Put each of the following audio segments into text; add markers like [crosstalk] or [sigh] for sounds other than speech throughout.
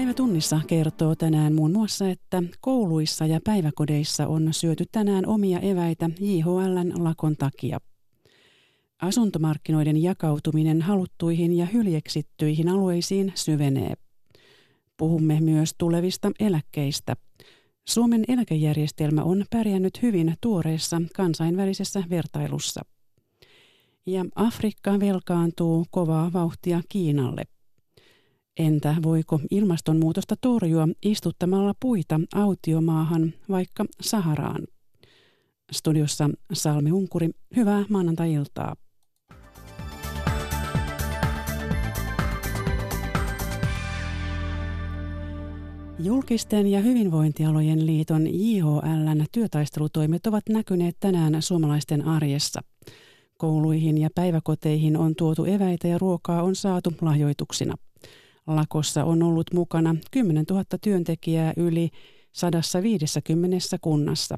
Päivä tunnissa kertoo tänään muun muassa, että kouluissa ja päiväkodeissa on syöty tänään omia eväitä JHLn lakon takia. Asuntomarkkinoiden jakautuminen haluttuihin ja hyljeksittyihin alueisiin syvenee. Puhumme myös tulevista eläkkeistä. Suomen eläkejärjestelmä on pärjännyt hyvin tuoreessa kansainvälisessä vertailussa. Ja Afrikka velkaantuu kovaa vauhtia Kiinalle. Entä voiko ilmastonmuutosta torjua istuttamalla puita autiomaahan, vaikka Saharaan? Studiossa Salme Unkuri, hyvää maanantai-iltaa. Julkisten ja hyvinvointialojen liiton JHLn työtaistelutoimet ovat näkyneet tänään suomalaisten arjessa. Kouluihin ja päiväkoteihin on tuotu eväitä ja ruokaa on saatu lahjoituksina. Lakossa on ollut mukana 10 000 työntekijää yli 150 kunnassa.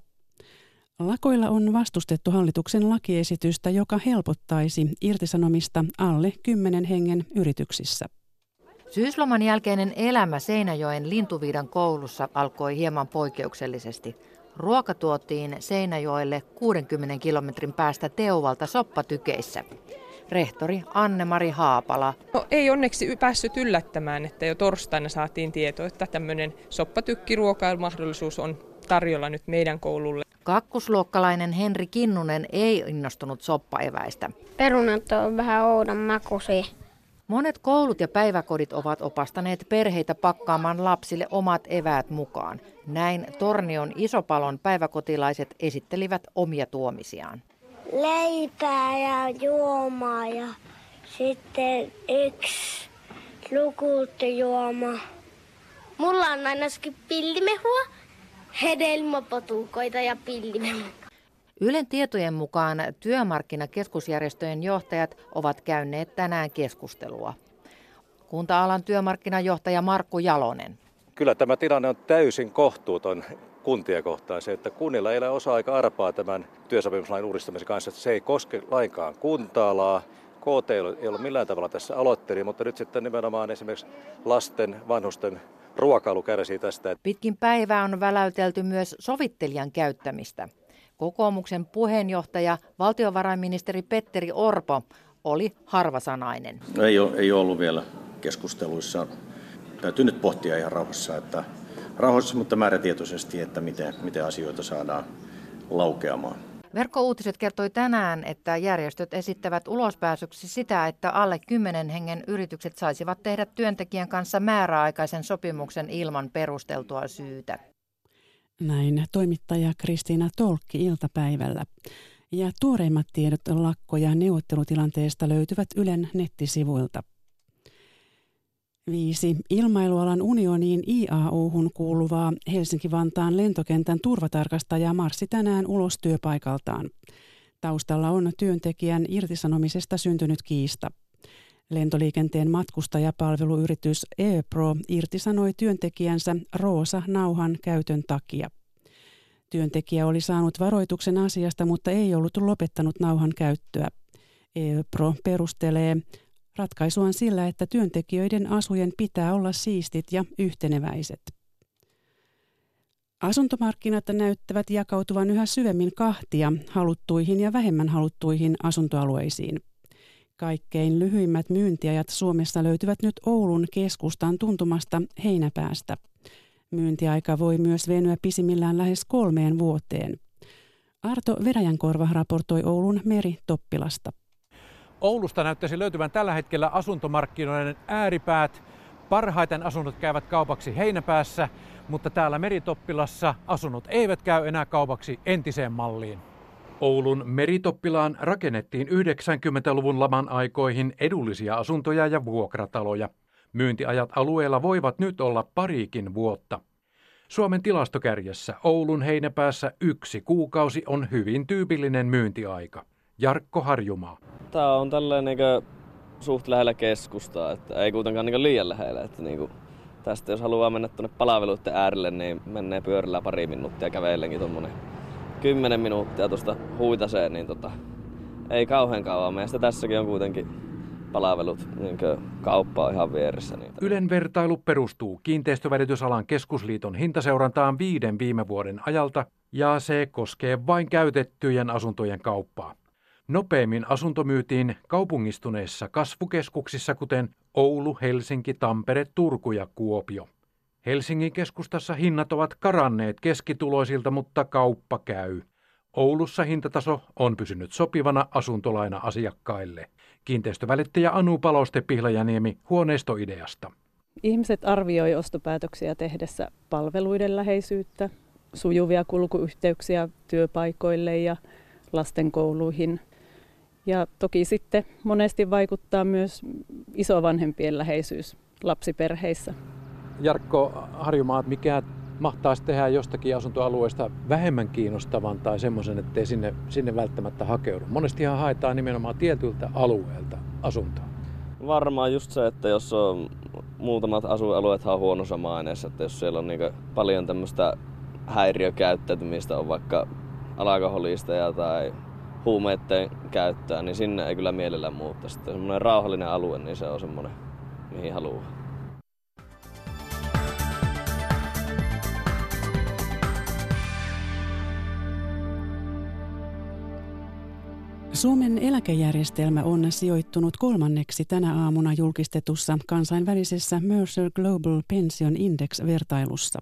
Lakoilla on vastustettu hallituksen lakiesitystä, joka helpottaisi irtisanomista alle 10 hengen yrityksissä. Syysloman jälkeinen elämä Seinäjoen Lintuviidan koulussa alkoi hieman poikkeuksellisesti. Ruoka tuotiin Seinäjoelle 60 kilometrin päästä Teuvalta soppatykeissä. Rehtori Anne-Mari Haapala. No, ei onneksi päässyt yllättämään, että jo torstaina saatiin tieto, että tämmöinen soppatykkiruokailumahdollisuus on tarjolla nyt meidän koululle. Kakkosluokkalainen Henri Kinnunen ei innostunut soppaeväistä. Perunat on vähän oudon makuisia. Monet koulut ja päiväkodit ovat opastaneet perheitä pakkaamaan lapsille omat eväät mukaan. Näin Tornion Isopalon päiväkotilaiset esittelivät omia tuomisiaan. Leipää ja juomaa ja sitten yksi lukuuttojuoma. Mulla on ainakin pillimehua, hedelmäpotukoita ja pillimehua. Ylen tietojen mukaan työmarkkinakeskusjärjestöjen johtajat ovat käyneet tänään keskustelua. Kunta-alan työmarkkinajohtaja Markku Jalonen. Kyllä tämä tilanne on täysin kohtuuton kuntia kohtaan se, että kunnilla ei ole osa-aika arpaa tämän työsopimuslain uudistamisen kanssa, että se ei koske lainkaan kunta-alaa. KT ei ole millään tavalla tässä aloitteli, mutta nyt sitten nimenomaan esimerkiksi lasten, vanhusten ruokailu kärsii tästä. Pitkin päivää on väläytelty myös sovittelijan käyttämistä. Kokoomuksen puheenjohtaja, valtiovarainministeri Petteri Orpo, oli harvasanainen. Ei ole, ei ole ollut vielä keskusteluissa. Täytyy nyt pohtia ihan rauhassa, että rauhassa, mutta määrätietoisesti, että miten, miten asioita saadaan laukeamaan. Verkkouutiset kertoi tänään, että järjestöt esittävät ulospääsyksi sitä, että alle 10 hengen yritykset saisivat tehdä työntekijän kanssa määräaikaisen sopimuksen ilman perusteltua syytä. Näin toimittaja Kristiina Tolkki iltapäivällä. Ja tuoreimmat tiedot lakko- ja neuvottelutilanteesta löytyvät Ylen nettisivuilta. Viisi ilmailualan unioniin IAUhun kuuluvaa Helsinki-Vantaan lentokentän turvatarkastajaa marssi tänään ulos työpaikaltaan. Taustalla on työntekijän irtisanomisesta syntynyt kiista. Lentoliikenteen matkustajapalveluyritys EPRO irtisanoi työntekijänsä Roosa Nauhan käytön takia. Työntekijä oli saanut varoituksen asiasta, mutta ei ollut lopettanut nauhan käyttöä. EPRO perustelee ratkaisuaan sillä, että työntekijöiden asujen pitää olla siistit ja yhteneväiset. Asuntomarkkinat näyttävät jakautuvan yhä syvemmin kahtia haluttuihin ja vähemmän haluttuihin asuntoalueisiin. Kaikkein lyhyimmät myyntiajat Suomessa löytyvät nyt Oulun keskustan tuntumasta heinäpäästä. Myyntiaika voi myös venyä pisimmillään lähes kolmeen vuoteen. Arto Veräjänkorva raportoi Oulun Meri Toppilasta. Oulusta näyttäisi löytyvän tällä hetkellä asuntomarkkinoiden ääripäät. Parhaiten asunnot käyvät kaupaksi heinäpäässä, mutta täällä Meritoppilassa asunnot eivät käy enää kaupaksi entiseen malliin. Oulun Meritoppilaan rakennettiin 90-luvun laman aikoihin edullisia asuntoja ja vuokrataloja. Myyntiajat alueella voivat nyt olla pariikin vuotta. Suomen tilastokärjessä Oulun heinäpäässä yksi kuukausi on hyvin tyypillinen myyntiaika. Jarkko Harjumaa. Tämä on tällainen niin suht lähellä keskustaa, että ei kuitenkaan niin liian lähellä. Että niin kuin tästä jos haluaa mennä tuonne palveluiden äärelle, niin menee pyörällä pari minuuttia kävellenkin tuommoinen 10 minuuttia tuosta huitaseen, niin tota, ei kauhean kauan. Meistä tässäkin on kuitenkin palvelut, niin kauppa on ihan vieressä. Niitä. Ylen vertailu perustuu kiinteistövälitysalan keskusliiton hintaseurantaan viiden viime vuoden ajalta ja se koskee vain käytettyjen asuntojen kauppaa. Nopeimmin asunto myytiin kaupungistuneissa kasvukeskuksissa kuten Oulu, Helsinki, Tampere, Turku ja Kuopio. Helsingin keskustassa hinnat ovat karanneet keskituloisilta, mutta kauppa käy. Oulussa hintataso on pysynyt sopivana asuntolaina-asiakkaille. Kiinteistövälittäjä Anu Paloste Pihlajaniemi huoneistoideasta. Ihmiset arvioi ostopäätöksiä tehdessä palveluiden läheisyyttä, sujuvia kulkuyhteyksiä työpaikoille ja lastenkouluihin. Ja toki sitten monesti vaikuttaa myös isovanhempien läheisyys lapsiperheissä. Jarkko Harjumaat, mikä mahtaisi tehdä jostakin asuntoalueesta vähemmän kiinnostavan tai semmoisen, ettei sinne, sinne välttämättä hakeudu? Monestihan haetaan nimenomaan tietyltä alueelta asuntoa. Varmaan just se, että jos on muutamat asuinalueet on huonossa maineessa, että jos siellä on niin paljon tämmöistä häiriökäyttäytymistä, on vaikka alkoholisteja tai huumeiden käyttöä, niin sinne ei kyllä mielellään muuttaa. Sitten semmoinen rauhallinen alue, niin se on semmoinen, mihin haluaa. Suomen eläkejärjestelmä on sijoittunut kolmanneksi tänä aamuna julkistetussa kansainvälisessä Mercer Global Pension Index-vertailussa.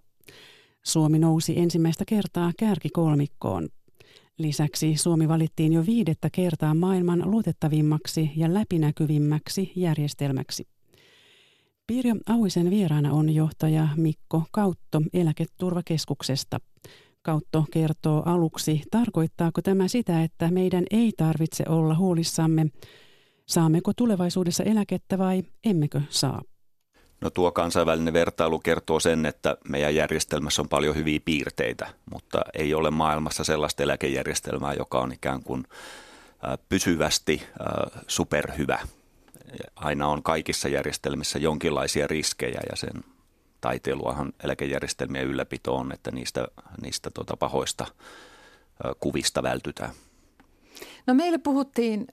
Suomi nousi ensimmäistä kertaa kärkikolmikkoon. Lisäksi Suomi valittiin jo viidettä kertaa maailman luotettavimmaksi ja läpinäkyvimmäksi järjestelmäksi. Pirjo Auisen vieraana on johtaja Mikko Kautto Eläketurvakeskuksesta – Kautto kertoo aluksi, tarkoittaako tämä sitä, että meidän ei tarvitse olla huolissamme, saammeko tulevaisuudessa eläkettä vai emmekö saa? No tuo kansainvälinen vertailu kertoo sen, että meidän järjestelmässä on paljon hyviä piirteitä, mutta ei ole maailmassa sellaista eläkejärjestelmää, joka on ikään kuin pysyvästi superhyvä. Aina on kaikissa järjestelmissä jonkinlaisia riskejä ja sen taiteiluahan eläkejärjestelmien ylläpito on, että niistä, niistä tota pahoista kuvista vältytään. No meille puhuttiin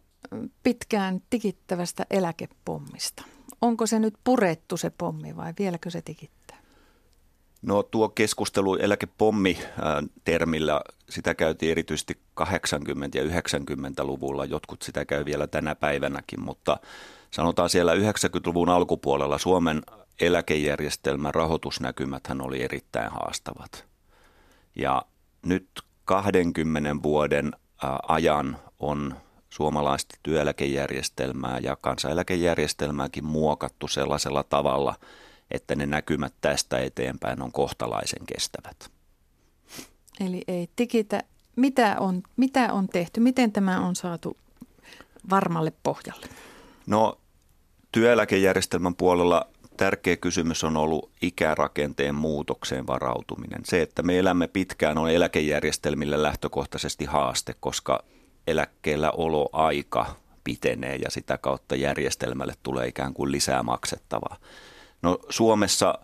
pitkään tikittävästä eläkepommista. Onko se nyt purettu se pommi vai vieläkö se tikittää? No tuo keskustelu eläkepommi-termillä, sitä käytiin erityisesti 80- ja 90-luvulla. Jotkut sitä käy vielä tänä päivänäkin, mutta sanotaan siellä 90-luvun alkupuolella Suomen eläkejärjestelmän rahoitusnäkymäthän oli erittäin haastavat. Ja nyt 20 vuoden ajan on suomalaista työeläkejärjestelmää ja kansaneläkejärjestelmääkin muokattu sellaisella tavalla, että ne näkymät tästä eteenpäin on kohtalaisen kestävät. Eli ei tikitä. Mitä on, mitä on tehty? Miten tämä on saatu varmalle pohjalle? No työeläkejärjestelmän puolella tärkeä kysymys on ollut ikärakenteen muutokseen varautuminen. Se, että me elämme pitkään, on eläkejärjestelmille lähtökohtaisesti haaste, koska eläkkeellä oloaika pitenee ja sitä kautta järjestelmälle tulee ikään kuin lisää maksettavaa. No, Suomessa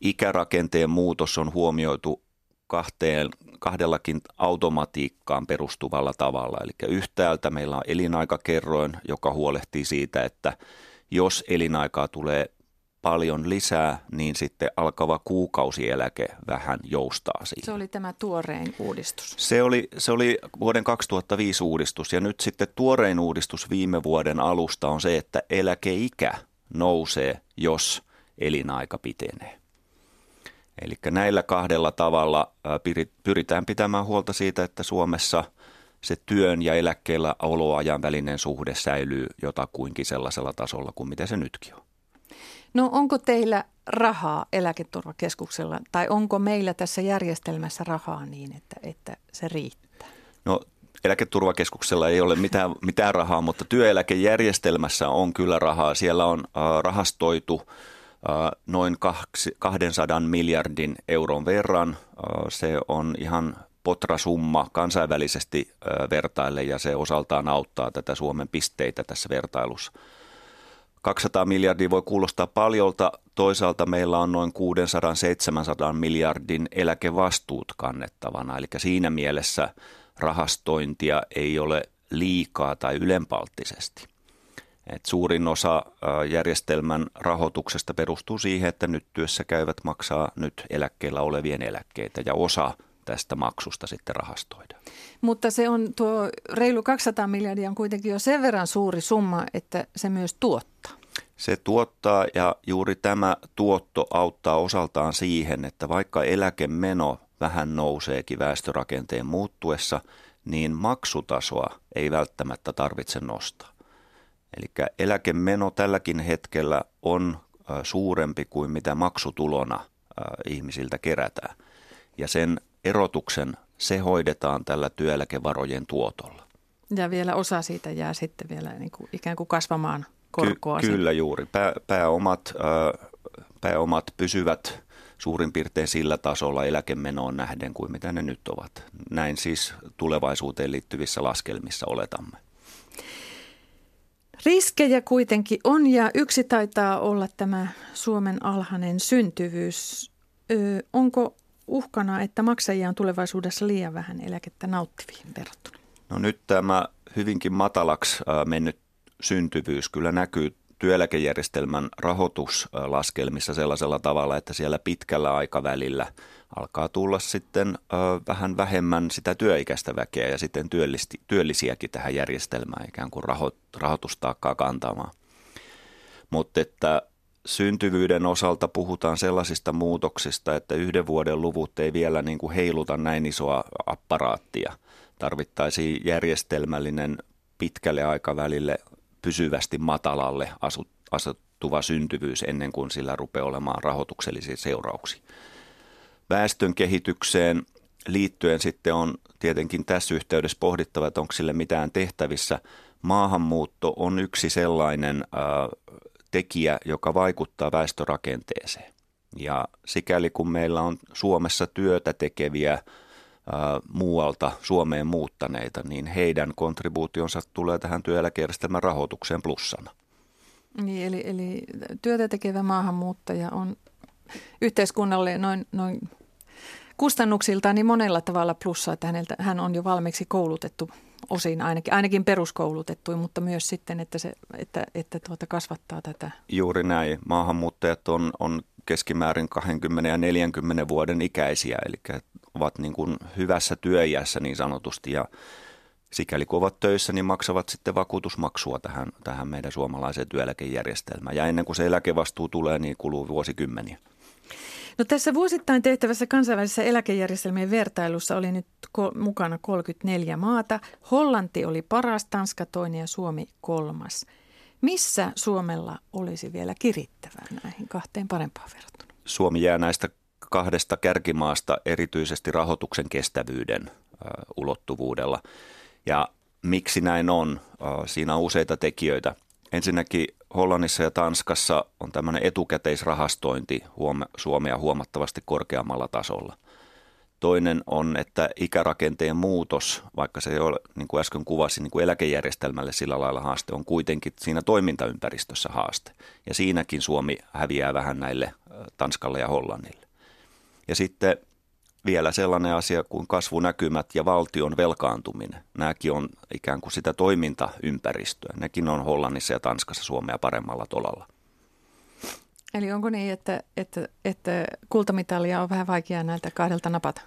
ikärakenteen muutos on huomioitu kahteen, kahdellakin automatiikkaan perustuvalla tavalla. Eli yhtäältä meillä on elinaikakerroin, joka huolehtii siitä, että jos elinaikaa tulee paljon lisää, niin sitten alkava kuukausieläke vähän joustaa siitä. Se oli tämä tuorein uudistus. Se oli, se oli vuoden 2005 uudistus ja nyt sitten tuorein uudistus viime vuoden alusta on se, että eläkeikä nousee, jos elinaika pitenee. Eli näillä kahdella tavalla pyritään pitämään huolta siitä, että Suomessa se työn ja eläkkeellä oloajan välinen suhde säilyy jotakuinkin sellaisella tasolla kuin mitä se nytkin on. No onko teillä rahaa eläketurvakeskuksella tai onko meillä tässä järjestelmässä rahaa niin, että, että se riittää? No eläketurvakeskuksella ei ole mitään, mitään rahaa, mutta työeläkejärjestelmässä on kyllä rahaa. Siellä on äh, rahastoitu äh, noin 200 miljardin euron verran. Äh, se on ihan potrasumma kansainvälisesti äh, vertaille ja se osaltaan auttaa tätä Suomen pisteitä tässä vertailussa. 200 miljardia voi kuulostaa paljolta. Toisaalta meillä on noin 600-700 miljardin eläkevastuut kannettavana. Eli siinä mielessä rahastointia ei ole liikaa tai ylenpalttisesti. Et suurin osa järjestelmän rahoituksesta perustuu siihen, että nyt työssä käyvät maksaa nyt eläkkeellä olevien eläkkeitä ja osa tästä maksusta sitten rahastoidaan. Mutta se on tuo reilu 200 miljardia on kuitenkin jo sen verran suuri summa, että se myös tuottaa. Se tuottaa ja juuri tämä tuotto auttaa osaltaan siihen, että vaikka eläkemeno vähän nouseekin väestörakenteen muuttuessa, niin maksutasoa ei välttämättä tarvitse nostaa. Eli eläkemeno tälläkin hetkellä on suurempi kuin mitä maksutulona ihmisiltä kerätään. Ja sen erotuksen se hoidetaan tällä työeläkevarojen tuotolla. Ja vielä osa siitä jää sitten vielä niin kuin ikään kuin kasvamaan korkoa. Ky- kyllä juuri. Pää, pääomat, äh, pääomat pysyvät suurin piirtein sillä tasolla eläkemenoon nähden kuin mitä ne nyt ovat. Näin siis tulevaisuuteen liittyvissä laskelmissa oletamme. Riskejä kuitenkin on ja yksi taitaa olla tämä Suomen alhainen syntyvyys. Ö, onko uhkana, että maksajia on tulevaisuudessa liian vähän eläkettä nauttiviin verrattuna? No nyt tämä hyvinkin matalaksi mennyt syntyvyys kyllä näkyy työeläkejärjestelmän rahoituslaskelmissa sellaisella tavalla, että siellä pitkällä aikavälillä alkaa tulla sitten vähän vähemmän sitä työikäistä väkeä ja sitten työllisiäkin tähän järjestelmään ikään kuin rahoitustaakkaa kantamaan. Mutta että syntyvyyden osalta puhutaan sellaisista muutoksista, että yhden vuoden luvut ei vielä niin kuin heiluta näin isoa apparaattia. Tarvittaisiin järjestelmällinen pitkälle aikavälille pysyvästi matalalle asuttuva syntyvyys ennen kuin sillä rupeaa olemaan rahoituksellisia seurauksia. Väestön kehitykseen liittyen sitten on tietenkin tässä yhteydessä pohdittava, että onko sille mitään tehtävissä. Maahanmuutto on yksi sellainen äh, tekijä, joka vaikuttaa väestörakenteeseen. Ja sikäli kun meillä on Suomessa työtä tekeviä ää, muualta Suomeen muuttaneita, niin heidän kontribuutionsa tulee tähän työeläkejärjestelmän rahoitukseen plussana. Niin, eli, eli työtä tekevä maahanmuuttaja on yhteiskunnalle noin, noin kustannuksiltaan niin monella tavalla plussa, että häneltä, hän on jo valmiiksi koulutettu osin ainakin, ainakin peruskoulutettuja, mutta myös sitten, että se että, että tuota kasvattaa tätä. Juuri näin. Maahanmuuttajat on, on keskimäärin 20 ja 40 vuoden ikäisiä, eli ovat niin kuin hyvässä työiässä niin sanotusti ja sikäli kun ovat töissä, niin maksavat sitten vakuutusmaksua tähän, tähän meidän suomalaiseen työeläkejärjestelmään. Ja ennen kuin se eläkevastuu tulee, niin kuluu vuosikymmeniä. No tässä vuosittain tehtävässä kansainvälisessä eläkejärjestelmien vertailussa oli nyt ko- mukana 34 maata. Hollanti oli paras, Tanska toinen ja Suomi kolmas. Missä Suomella olisi vielä kirittävää näihin kahteen parempaan verrattuna? Suomi jää näistä kahdesta kärkimaasta erityisesti rahoituksen kestävyyden ulottuvuudella. Ja miksi näin on? Siinä on useita tekijöitä. Ensinnäkin Hollannissa ja Tanskassa on tämmöinen etukäteisrahastointi Suomea huomattavasti korkeammalla tasolla. Toinen on, että ikärakenteen muutos, vaikka se ei ole, niin kuin äsken kuvasin, niin kuin eläkejärjestelmälle sillä lailla haaste, on kuitenkin siinä toimintaympäristössä haaste. Ja siinäkin Suomi häviää vähän näille Tanskalle ja Hollannille. Ja sitten vielä sellainen asia kuin kasvunäkymät ja valtion velkaantuminen. Nämäkin on ikään kuin sitä toimintaympäristöä. Nekin on Hollannissa ja Tanskassa Suomea paremmalla tolalla. Eli onko niin, että, että, että kultamitalia on vähän vaikeaa näiltä kahdelta napata?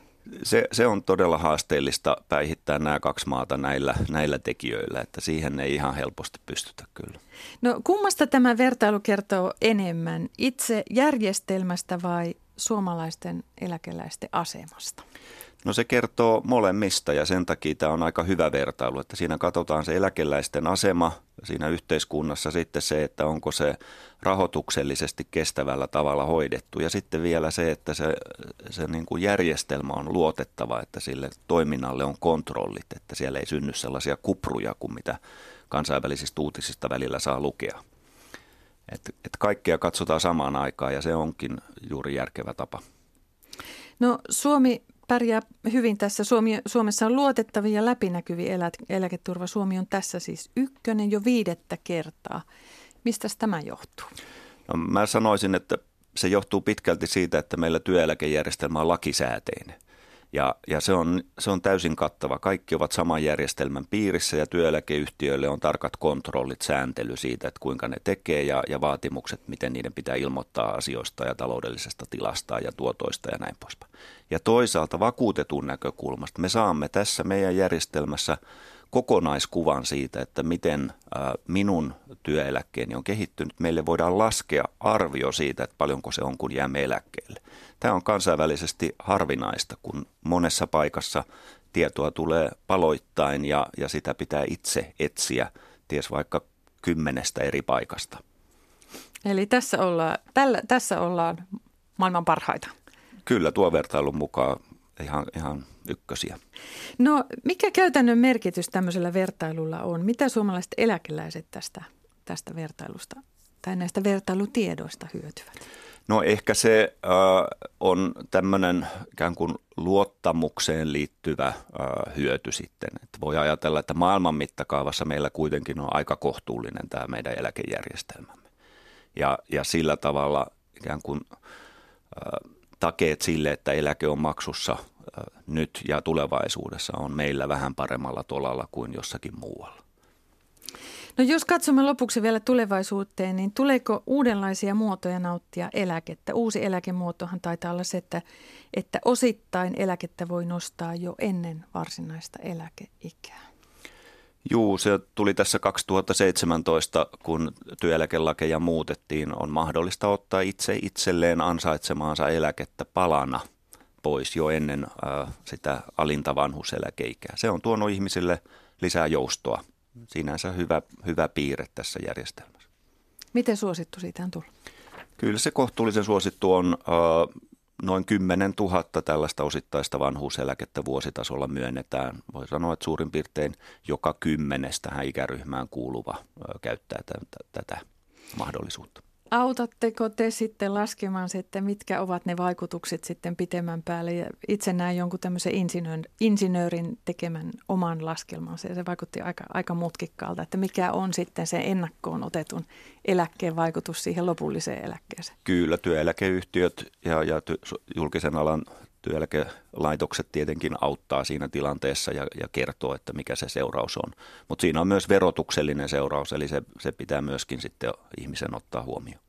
Se, se on todella haasteellista päihittää nämä kaksi maata näillä, näillä tekijöillä, että siihen ei ihan helposti pystytä kyllä. No kummasta tämä vertailu kertoo enemmän, itse järjestelmästä vai suomalaisten eläkeläisten asemasta? No se kertoo molemmista ja sen takia tämä on aika hyvä vertailu, että siinä katsotaan se eläkeläisten asema siinä yhteiskunnassa, sitten se, että onko se rahoituksellisesti kestävällä tavalla hoidettu ja sitten vielä se, että se, se niin kuin järjestelmä on luotettava, että sille toiminnalle on kontrollit, että siellä ei synny sellaisia kupruja kuin mitä kansainvälisistä uutisista välillä saa lukea. Että et kaikkea katsotaan samaan aikaan ja se onkin juuri järkevä tapa. No Suomi pärjää hyvin tässä. Suomi, Suomessa on luotettavia ja läpinäkyviä elä, eläketurva. Suomi on tässä siis ykkönen jo viidettä kertaa. Mistä tämä johtuu? No, mä sanoisin, että se johtuu pitkälti siitä, että meillä työeläkejärjestelmä on lakisääteinen. Ja, ja se, on, se on täysin kattava. Kaikki ovat saman järjestelmän piirissä ja työeläkeyhtiöille on tarkat kontrollit, sääntely siitä, että kuinka ne tekee ja, ja vaatimukset, miten niiden pitää ilmoittaa asioista ja taloudellisesta tilasta ja tuotoista ja näin poispäin. Ja toisaalta vakuutetun näkökulmasta me saamme tässä meidän järjestelmässä kokonaiskuvan siitä, että miten minun työeläkkeeni on kehittynyt. Meille voidaan laskea arvio siitä, että paljonko se on, kun jäämme eläkkeelle. Tämä on kansainvälisesti harvinaista, kun monessa paikassa tietoa tulee paloittain ja, ja sitä pitää itse etsiä, ties vaikka kymmenestä eri paikasta. Eli tässä ollaan, tällä, tässä ollaan maailman parhaita. Kyllä, tuo vertailun mukaan ihan, ihan ykkösiä. No mikä käytännön merkitys tämmöisellä vertailulla on? Mitä suomalaiset eläkeläiset tästä, tästä vertailusta tai näistä vertailutiedoista hyötyvät? No ehkä se äh, on tämmöinen ikään kuin luottamukseen liittyvä äh, hyöty sitten. Että voi ajatella, että maailman mittakaavassa meillä kuitenkin on aika kohtuullinen tämä meidän eläkejärjestelmämme. Ja, ja sillä tavalla ikään kuin äh, takeet sille, että eläke on maksussa äh, nyt ja tulevaisuudessa on meillä vähän paremmalla tolalla kuin jossakin muualla. No jos katsomme lopuksi vielä tulevaisuuteen, niin tuleeko uudenlaisia muotoja nauttia eläkettä? Uusi eläkemuotohan taitaa olla se, että, että osittain eläkettä voi nostaa jo ennen varsinaista eläkeikää. Juu, se tuli tässä 2017, kun työeläkelakeja muutettiin. On mahdollista ottaa itse itselleen ansaitsemaansa eläkettä palana pois jo ennen äh, sitä alinta vanhuseläkeikää. Se on tuonut ihmisille lisää joustoa sinänsä hyvä, hyvä piirre tässä järjestelmässä. Miten suosittu siitä on tullut? Kyllä se kohtuullisen suosittu on äh, noin 10 000 tällaista osittaista vanhuuseläkettä vuositasolla myönnetään. Voi sanoa, että suurin piirtein joka kymmenes tähän ikäryhmään kuuluva käyttää tätä mahdollisuutta. Autatteko te sitten laskemaan se, että mitkä ovat ne vaikutukset sitten pitemmän päälle? Ja itse näin jonkun tämmöisen insinöörin, insinöörin tekemän oman laskelmansa ja se vaikutti aika, aika mutkikkaalta, että mikä on sitten se ennakkoon otetun eläkkeen vaikutus siihen lopulliseen eläkkeeseen? Kyllä, työeläkeyhtiöt ja, ja ty, julkisen alan työeläkelaitokset tietenkin auttaa siinä tilanteessa ja, ja kertoo, että mikä se seuraus on. Mutta siinä on myös verotuksellinen seuraus, eli se, se pitää myöskin sitten ihmisen ottaa huomioon.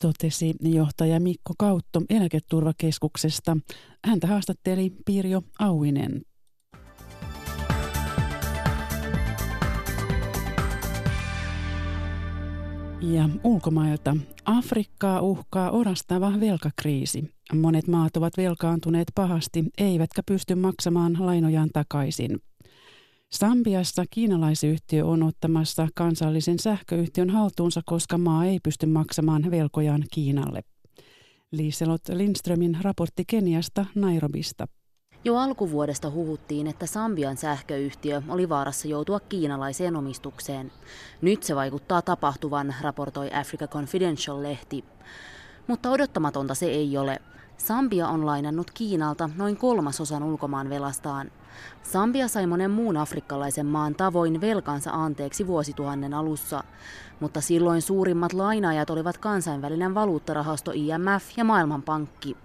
Totesi johtaja Mikko Kautto eläketurvakeskuksesta. Häntä haastatteli Pirjo Auinen. Ja ulkomailta. Afrikkaa uhkaa orastava velkakriisi. Monet maat ovat velkaantuneet pahasti, eivätkä pysty maksamaan lainojaan takaisin. Sambiassa kiinalaisyhtiö on ottamassa kansallisen sähköyhtiön haltuunsa, koska maa ei pysty maksamaan velkojaan Kiinalle. Liiselot Lindströmin raportti Keniasta Nairobista. Jo alkuvuodesta huhuttiin, että Sambian sähköyhtiö oli vaarassa joutua kiinalaiseen omistukseen. Nyt se vaikuttaa tapahtuvan, raportoi Africa Confidential-lehti. Mutta odottamatonta se ei ole. Sambia on lainannut Kiinalta noin kolmasosan ulkomaan velastaan. Sambia sai monen muun afrikkalaisen maan tavoin velkansa anteeksi vuosituhannen alussa, mutta silloin suurimmat lainaajat olivat kansainvälinen valuuttarahasto IMF ja Maailmanpankki.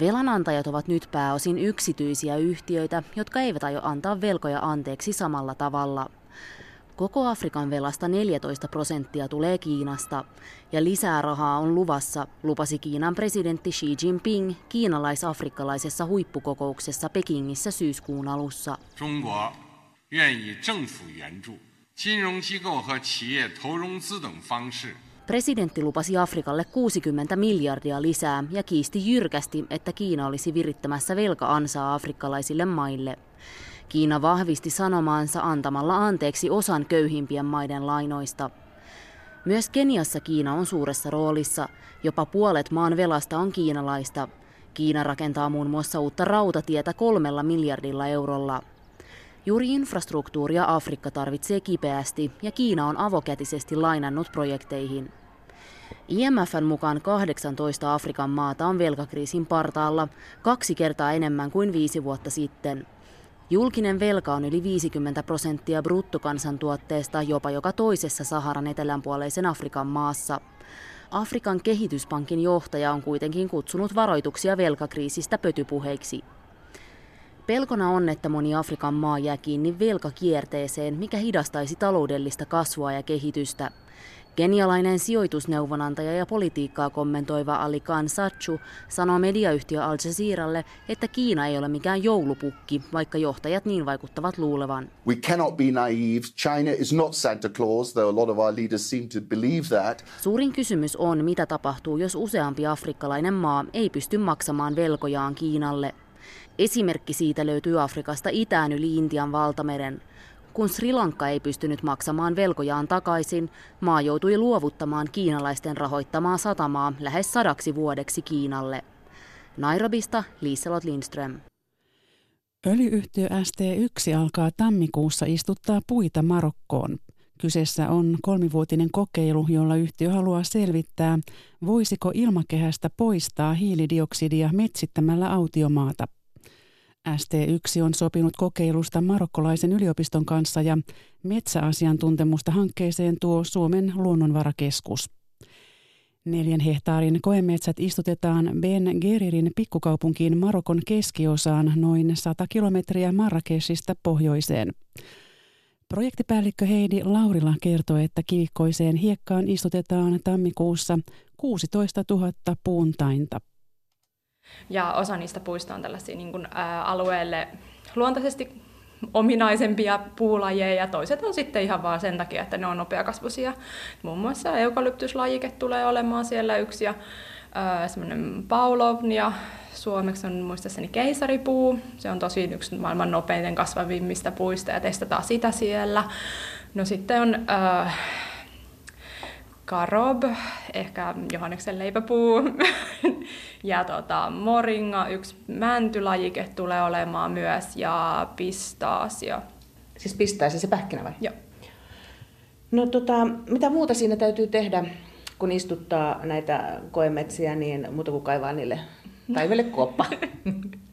Velanantajat ovat nyt pääosin yksityisiä yhtiöitä, jotka eivät aio antaa velkoja anteeksi samalla tavalla. Koko Afrikan velasta 14 prosenttia tulee Kiinasta ja lisää rahaa on luvassa, lupasi Kiinan presidentti Xi Jinping kiinalais-afrikkalaisessa huippukokouksessa Pekingissä syyskuun alussa. 愿以政府援助、金融机构和企业投融资等方式 Presidentti lupasi Afrikalle 60 miljardia lisää ja kiisti jyrkästi, että Kiina olisi virittämässä velka-ansaa afrikkalaisille maille. Kiina vahvisti sanomaansa antamalla anteeksi osan köyhimpien maiden lainoista. Myös Keniassa Kiina on suuressa roolissa. Jopa puolet maan velasta on kiinalaista. Kiina rakentaa muun muassa uutta rautatietä kolmella miljardilla eurolla. Juuri infrastruktuuria Afrikka tarvitsee kipeästi ja Kiina on avokätisesti lainannut projekteihin. IMFn mukaan 18 Afrikan maata on velkakriisin partaalla, kaksi kertaa enemmän kuin viisi vuotta sitten. Julkinen velka on yli 50 prosenttia bruttokansantuotteesta jopa joka toisessa Saharan etelänpuoleisen Afrikan maassa. Afrikan kehityspankin johtaja on kuitenkin kutsunut varoituksia velkakriisistä pötypuheiksi. Pelkona on, että moni Afrikan maa jää kiinni velkakierteeseen, mikä hidastaisi taloudellista kasvua ja kehitystä. Kenialainen sijoitusneuvonantaja ja politiikkaa kommentoiva Ali Khan Sachu sanoo mediayhtiö Al Jazeeralle, että Kiina ei ole mikään joulupukki, vaikka johtajat niin vaikuttavat luulevan. We cannot be naive. China is not Santa Claus, though a lot of our leaders seem to believe that. Suurin kysymys on, mitä tapahtuu, jos useampi afrikkalainen maa ei pysty maksamaan velkojaan Kiinalle. Esimerkki siitä löytyy Afrikasta itään yli Intian valtameren. Kun Sri Lanka ei pystynyt maksamaan velkojaan takaisin, maa joutui luovuttamaan kiinalaisten rahoittamaa satamaa lähes sadaksi vuodeksi Kiinalle. Nairobista Liselot Lindström. Öljyyhtiö ST1 alkaa tammikuussa istuttaa puita Marokkoon. Kyseessä on kolmivuotinen kokeilu, jolla yhtiö haluaa selvittää, voisiko ilmakehästä poistaa hiilidioksidia metsittämällä autiomaata. ST1 on sopinut kokeilusta marokkolaisen yliopiston kanssa ja metsäasiantuntemusta hankkeeseen tuo Suomen luonnonvarakeskus. Neljän hehtaarin koemetsät istutetaan Ben Geririn pikkukaupunkiin Marokon keskiosaan noin 100 kilometriä Marrakeshista pohjoiseen. Projektipäällikkö Heidi Laurila kertoi, että kivikkoiseen hiekkaan istutetaan tammikuussa 16 000 puuntainta. Ja osa niistä puista on tällaisia niin kuin, ää, alueelle luontaisesti ominaisempia puulajeja ja toiset on sitten ihan vaan sen takia, että ne on nopeakasvuisia. Muun muassa eukalyptuslajike tulee olemaan siellä yksi ja semmoinen paulovni ja suomeksi on muistaakseni keisaripuu. Se on tosi yksi maailman nopeiten kasvavimmista puista ja testataan sitä siellä. No sitten on äh, karob, ehkä Johanneksen leipäpuu [laughs] ja tota, moringa, yksi mäntylajike tulee olemaan myös ja pistaasia. Siis pistaasia se pähkinä vai? Joo. No tota, mitä muuta siinä täytyy tehdä, kun istuttaa näitä koemetsiä, niin muuta kuin kaivaa niille taivelle kuoppa? [laughs]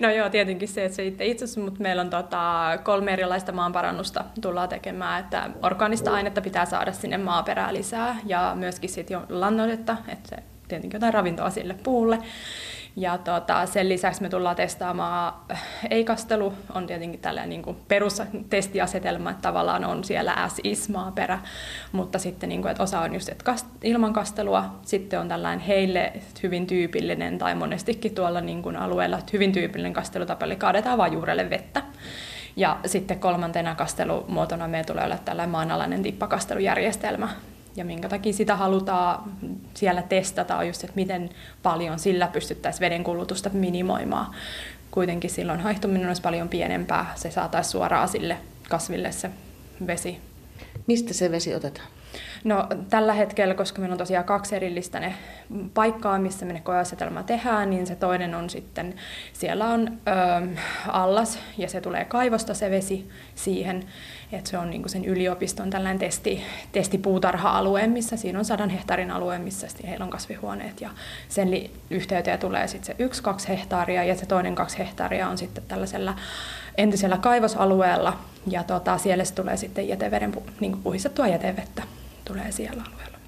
No joo, tietenkin se, että se itse itse mutta meillä on tota, kolme erilaista maanparannusta tullaan tekemään, että orgaanista ainetta pitää saada sinne maaperään lisää ja myöskin sitten jo lannoitetta, että se tietenkin jotain ravintoa sille puulle. Ja tota, sen lisäksi me tullaan testaamaan, ei-kastelu on tietenkin tällainen niin kuin perustestiasetelma, että tavallaan on siellä as is maaperä, mutta sitten niin kuin, että osa on just että kast, ilman kastelua, sitten on tällainen heille hyvin tyypillinen tai monestikin tuolla niin kuin alueella hyvin tyypillinen kastelutapa, eli kaadetaan vain juurelle vettä. Ja sitten kolmantena kastelumuotona meillä tulee olla tällainen maanalainen tippakastelujärjestelmä, ja minkä takia sitä halutaan siellä testata on just, että miten paljon sillä pystyttäisiin veden kulutusta minimoimaan. Kuitenkin silloin haihtuminen olisi paljon pienempää, se saataisiin suoraan sille kasville se vesi. Mistä se vesi otetaan? No tällä hetkellä, koska meillä on tosiaan kaksi erillistä ne paikkaa, missä me ne tehdään, niin se toinen on sitten, siellä on ö, allas ja se tulee kaivosta se vesi siihen, että se on niin sen yliopiston tällainen testi, testipuutarha-alue, missä siinä on sadan hehtaarin alue, missä heillä on kasvihuoneet ja sen yhteyteen tulee sitten se yksi, kaksi hehtaaria ja se toinen kaksi hehtaaria on sitten tällaisella entisellä kaivosalueella ja tota, siellä se tulee sitten jäteveden, niin puhistettua jätevettä tulee siellä alueella.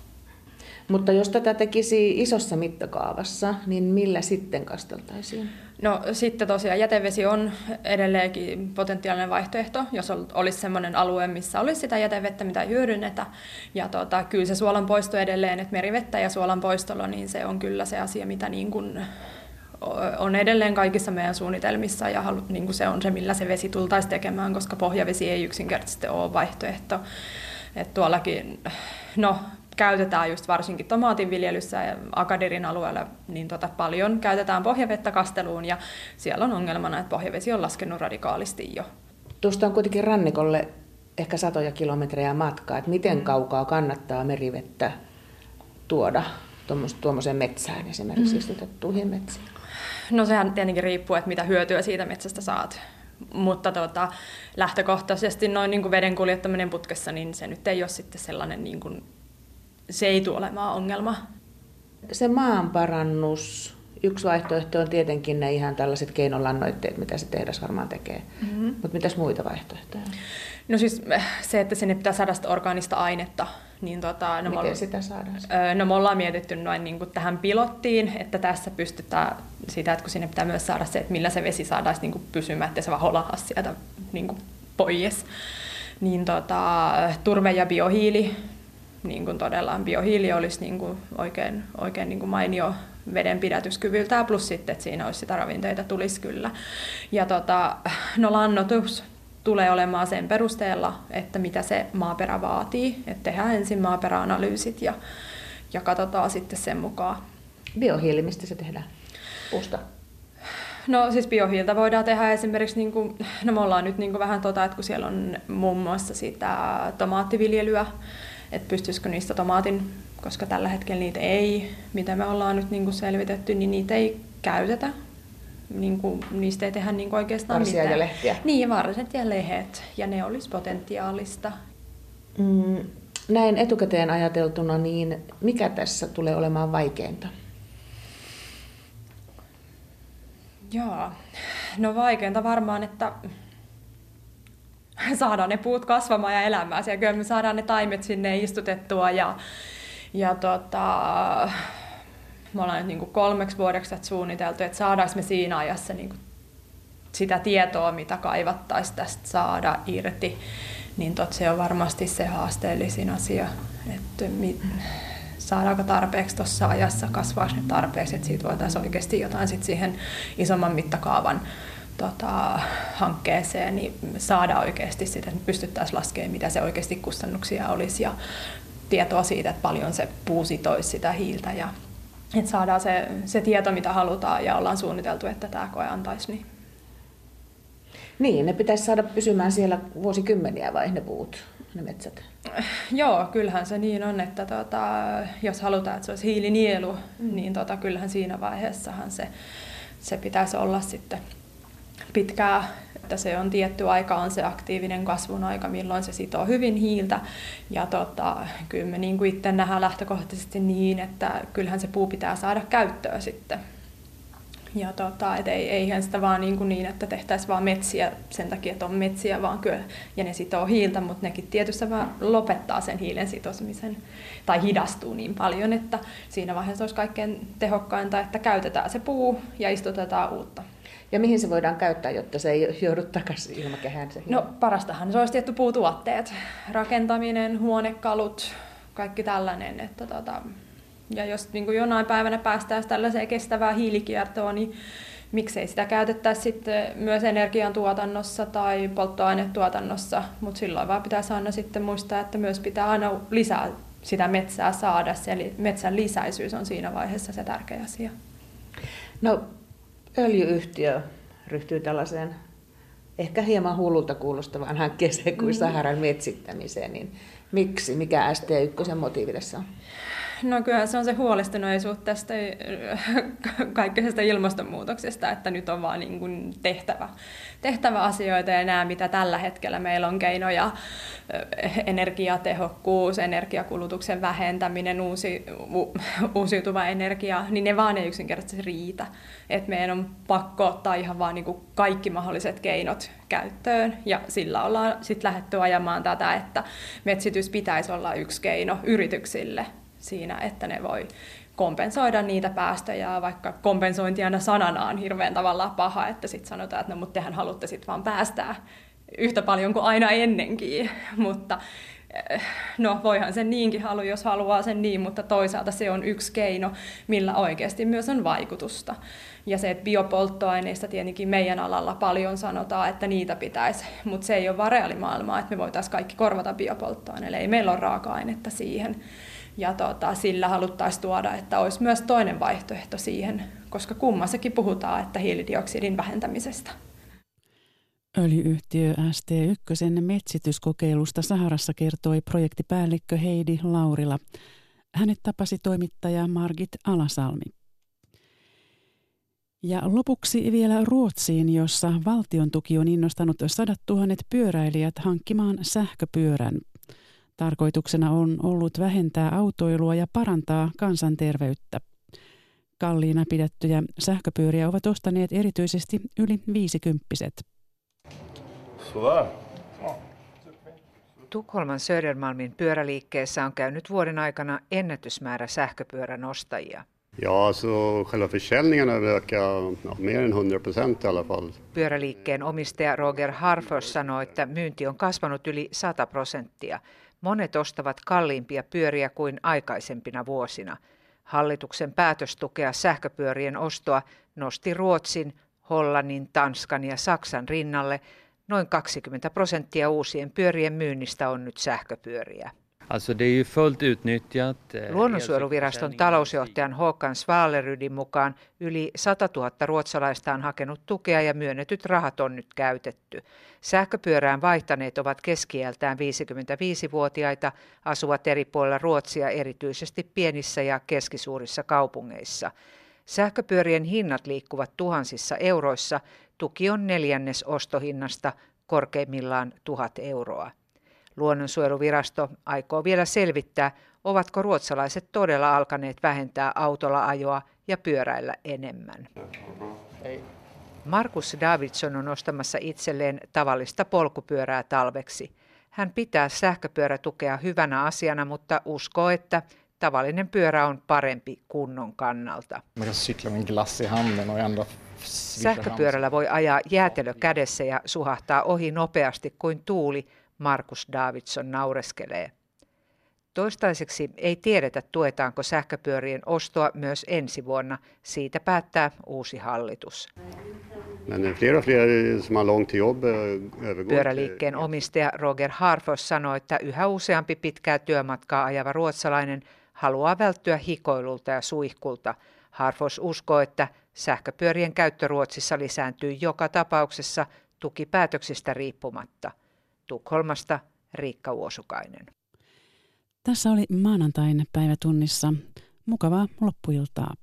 Mutta jos tätä tekisi isossa mittakaavassa, niin millä sitten kasteltaisiin? No sitten tosiaan jätevesi on edelleenkin potentiaalinen vaihtoehto, jos olisi sellainen alue, missä olisi sitä jätevettä, mitä ei hyödynnetä. Ja tota, kyllä se suolan poisto edelleen, että merivettä ja suolan poistolla, niin se on kyllä se asia, mitä niin kuin on edelleen kaikissa meidän suunnitelmissa ja halu, niin kuin se on se, millä se vesi tultaisi tekemään, koska pohjavesi ei yksinkertaisesti ole vaihtoehto. Et tuollakin, no käytetään just varsinkin tomaatinviljelyssä ja Akadirin alueella niin tota paljon käytetään pohjavettä kasteluun ja siellä on ongelmana, että pohjavesi on laskenut radikaalisti jo. Tuosta on kuitenkin rannikolle ehkä satoja kilometrejä matkaa, että miten mm. kaukaa kannattaa merivettä tuoda tuommoiseen metsään esimerkiksi mm. istutettuihin metsiin? No sehän tietenkin riippuu, että mitä hyötyä siitä metsästä saat. Mutta tota, lähtökohtaisesti noin niin kuin veden kuljettaminen putkessa, niin se nyt ei ole sitten sellainen, niin kuin, se ei tule olemaan ongelma. Se maanparannus, yksi vaihtoehto on tietenkin ne ihan tällaiset keinolannoitteet, mitä se tehdas varmaan tekee. Mm-hmm. Mutta mitäs muita vaihtoehtoja? No siis se, että sinne pitää saada sitä orgaanista ainetta Niin tota, no Miten me, sitä saadaan? No me ollaan mietitty noin niin kuin tähän pilottiin, että tässä pystytään sitä, että kun sinne pitää myös saada se, että millä se vesi saadaan niin kuin pysymään, että se vaan holahaa sieltä niin kuin pois. Niin tota, turve ja biohiili, niin kuin todella biohiili olisi niin kuin oikein, oikein niin kuin mainio vedenpidätyskyvyltään, plus sitten, että siinä olisi sitä ravinteita tulisi kyllä. Ja tota, no lannotus tulee olemaan sen perusteella, että mitä se maaperä vaatii. Että tehdään ensin maaperäanalyysit ja, ja katsotaan sitten sen mukaan. Biohiili, mistä se tehdään? Puusta? No siis biohiiltä voidaan tehdä esimerkiksi, niin kuin, no me ollaan nyt niin kuin vähän tota, että kun siellä on muun muassa sitä tomaattiviljelyä, että pystyisikö niistä tomaatin, koska tällä hetkellä niitä ei, mitä me ollaan nyt niin kuin selvitetty, niin niitä ei käytetä. Niin kuin, niistä ei tehdä niin kuin oikeastaan Varsia mitään. ja lehtiä. Niin, varset ja lehet, ja ne olisi potentiaalista. Mm, näin etukäteen ajateltuna, niin mikä tässä tulee olemaan vaikeinta? Joo, no vaikeinta varmaan, että saadaan ne puut kasvamaan ja elämään siellä. Kyllä me saadaan ne taimet sinne istutettua ja, ja tota, me ollaan nyt niin kuin kolmeksi vuodeksi että suunniteltu, että saadaanko me siinä ajassa niin kuin sitä tietoa, mitä kaivattaisiin tästä saada irti, niin tot se on varmasti se haasteellisin asia, että mi, saadaanko tarpeeksi tuossa ajassa, kasvaa ne tarpeeksi, että siitä voitaisiin oikeasti jotain sit siihen isomman mittakaavan tota, hankkeeseen, niin saada oikeasti sitä, että pystyttäisiin laskemaan, mitä se oikeasti kustannuksia olisi ja tietoa siitä, että paljon se puu sitoisi sitä hiiltä ja että saadaan se, se tieto, mitä halutaan ja ollaan suunniteltu, että tämä koe antaisi. Niin. niin, ne pitäisi saada pysymään siellä vuosikymmeniä vai ne puut, ne metsät? [sighs] Joo, kyllähän se niin on, että tota, jos halutaan, että se olisi hiilinielu, mm. niin tota, kyllähän siinä vaiheessahan se, se pitäisi olla sitten pitkää, että se on tietty aika, on se aktiivinen kasvun aika, milloin se sitoo hyvin hiiltä. Ja tota, kyllä me niin kuin itse nähdään lähtökohtaisesti niin, että kyllähän se puu pitää saada käyttöön sitten. Ja tota, et ei, eihän sitä vaan niin, kuin niin, että tehtäisiin vaan metsiä sen takia, että on metsiä, vaan kyllä, ja ne sitoo hiiltä, mutta nekin tietysti vaan lopettaa sen hiilen sitosmisen tai hidastuu niin paljon, että siinä vaiheessa olisi kaikkein tehokkainta, että käytetään se puu ja istutetaan uutta. Ja mihin se voidaan käyttää, jotta se ei joudu takaisin ilmakehään? Se no parastahan se olisi tietty puutuotteet. Rakentaminen, huonekalut, kaikki tällainen. Että tota, ja jos niin kuin jonain päivänä päästään tällaiseen kestävään hiilikiertoon, niin miksei sitä käytettäisi sitten myös energiantuotannossa tai polttoainetuotannossa, mutta silloin vaan pitäisi aina sitten muistaa, että myös pitää aina lisää sitä metsää saada, eli metsän lisäisyys on siinä vaiheessa se tärkeä asia. No öljyyhtiö ryhtyy tällaiseen ehkä hieman hullulta kuulostavaan hankkeeseen kuin mm. Saharan metsittämiseen, niin miksi? Mikä ST1 motiivi tässä on? No kyllä se on se huolestuneisuus tästä kaikkea ilmastonmuutoksesta, että nyt on vaan niin kuin tehtävä, tehtävä asioita ja nämä, mitä tällä hetkellä meillä on keinoja, energiatehokkuus, energiakulutuksen vähentäminen, uusi, u, uusiutuva energia, niin ne vaan ei yksinkertaisesti riitä. Et meidän on pakko ottaa ihan vaan niin kuin kaikki mahdolliset keinot käyttöön ja sillä ollaan sitten lähdetty ajamaan tätä, että metsitys pitäisi olla yksi keino yrityksille siinä, että ne voi kompensoida niitä päästöjä, vaikka kompensointi aina sanana on hirveän tavalla paha, että sitten sanotaan, että no mutta tehän haluatte sitten vaan päästää yhtä paljon kuin aina ennenkin, [laughs] mutta eh, no voihan sen niinkin halu, jos haluaa sen niin, mutta toisaalta se on yksi keino, millä oikeasti myös on vaikutusta. Ja se, että biopolttoaineista tietenkin meidän alalla paljon sanotaan, että niitä pitäisi, mutta se ei ole vaan reaalimaailmaa, että me voitaisiin kaikki korvata biopolttoaineille, ei meillä ole raaka-ainetta siihen. Ja tota, sillä haluttaisiin tuoda, että olisi myös toinen vaihtoehto siihen, koska kummassakin puhutaan, että hiilidioksidin vähentämisestä. Öljyyhtiö ST1 metsityskokeilusta Saharassa kertoi projektipäällikkö Heidi Laurila. Hänet tapasi toimittaja Margit Alasalmi. Ja lopuksi vielä Ruotsiin, jossa valtion tuki on innostanut sadat tuhannet pyöräilijät hankkimaan sähköpyörän. Tarkoituksena on ollut vähentää autoilua ja parantaa kansanterveyttä. Kalliina pidettyjä sähköpyöriä ovat ostaneet erityisesti yli viisikymppiset. Tukholman Södermalmin pyöräliikkeessä on käynyt vuoden aikana ennätysmäärä sähköpyörän ostajia. Ja, alltså själva försäljningen har ökat ja, mer än 100 procent i alla fall. Pyöräliikkeen omistaja Roger Harfors sanoi, että myynti on kasvanut yli 100 prosenttia. Monet ostavat kalliimpia pyöriä kuin aikaisempina vuosina. Hallituksen päätös tukea sähköpyörien ostoa nosti Ruotsin, Hollannin, Tanskan ja Saksan rinnalle. Noin 20 prosenttia uusien pyörien myynnistä on nyt sähköpyöriä. Eh, Luonnonsuojeluviraston talousjohtajan Håkan Svalerydin mukaan yli 100 000 ruotsalaista on hakenut tukea ja myönnetyt rahat on nyt käytetty. Sähköpyörään vaihtaneet ovat keskieltään 55-vuotiaita, asuvat eri puolilla Ruotsia erityisesti pienissä ja keskisuurissa kaupungeissa. Sähköpyörien hinnat liikkuvat tuhansissa euroissa, tuki on neljännes ostohinnasta, korkeimmillaan tuhat euroa. Luonnonsuojeluvirasto aikoo vielä selvittää, ovatko ruotsalaiset todella alkaneet vähentää autolla ajoa ja pyöräillä enemmän. Markus Davidson on ostamassa itselleen tavallista polkupyörää talveksi. Hän pitää sähköpyörätukea hyvänä asiana, mutta uskoo, että tavallinen pyörä on parempi kunnon kannalta. Sähköpyörällä voi ajaa jäätelö kädessä ja suhahtaa ohi nopeasti kuin tuuli, Markus Davidson naureskelee. Toistaiseksi ei tiedetä, tuetaanko sähköpyörien ostoa myös ensi vuonna. Siitä päättää uusi hallitus. Eh, Pyöräliikkeen omistaja Roger Harfos sanoi, että yhä useampi pitkää työmatkaa ajava ruotsalainen haluaa välttyä hikoilulta ja suihkulta. Harfos uskoo, että sähköpyörien käyttö Ruotsissa lisääntyy joka tapauksessa tukipäätöksistä riippumatta – Tukholmasta Riikka Uosukainen. Tässä oli maanantain päivätunnissa. Mukavaa loppuiltaa.